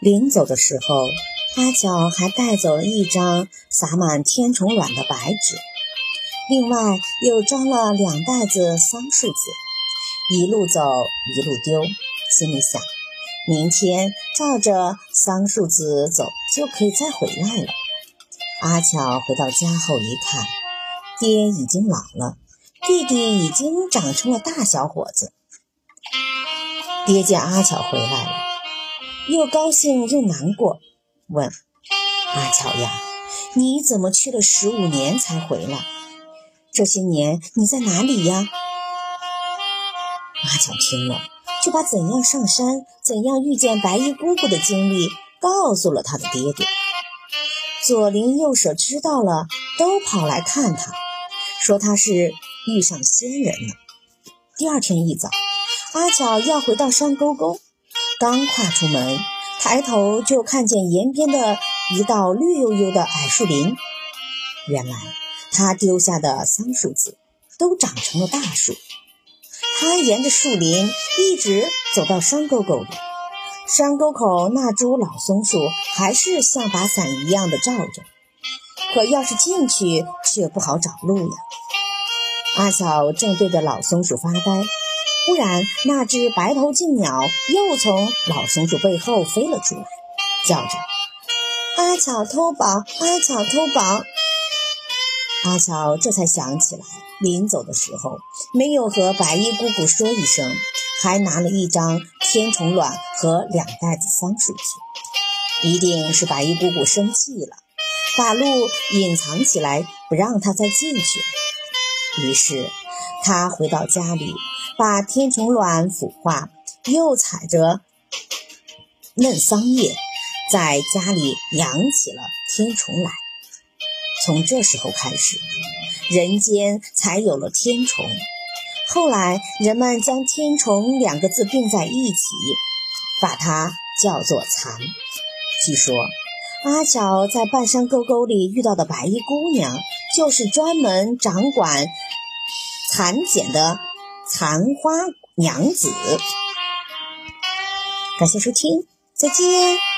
临走的时候，阿巧还带走了一张撒满天虫卵的白纸，另外又装了两袋子桑树籽。一路走，一路丢，心里想：明天照着桑树籽走，就可以再回来了。阿巧回到家后一看，爹已经老了，弟弟已经长成了大小伙子。爹见阿巧回来了，又高兴又难过，问阿巧呀：“你怎么去了十五年才回来？这些年你在哪里呀？”阿巧听了，就把怎样上山、怎样遇见白衣姑姑的经历告诉了他的爹爹。左邻右舍知道了，都跑来看他，说他是遇上仙人了。第二天一早。阿巧要回到山沟沟，刚跨出门，抬头就看见沿边的一道绿油油的矮树林。原来他丢下的桑树籽都长成了大树。他沿着树林一直走到山沟沟里，山沟口那株老松树还是像把伞一样的罩着，可要是进去却不好找路呀。阿巧正对着老松树发呆。忽然，那只白头劲鸟又从老松鼠背后飞了出来，叫着：“阿巧偷宝，阿巧偷宝！”阿巧这才想起来，临走的时候没有和白衣姑姑说一声，还拿了一张天虫卵和两袋子桑树去，一定是白衣姑姑生气了，把路隐藏起来，不让他再进去。于是，他回到家里。把天虫卵孵化，又采着嫩桑叶，在家里养起了天虫来。从这时候开始，人间才有了天虫。后来，人们将“天虫”两个字并在一起，把它叫做蚕。据说，阿巧在半山沟沟里遇到的白衣姑娘，就是专门掌管蚕茧的。残花娘子，感谢收听，再见。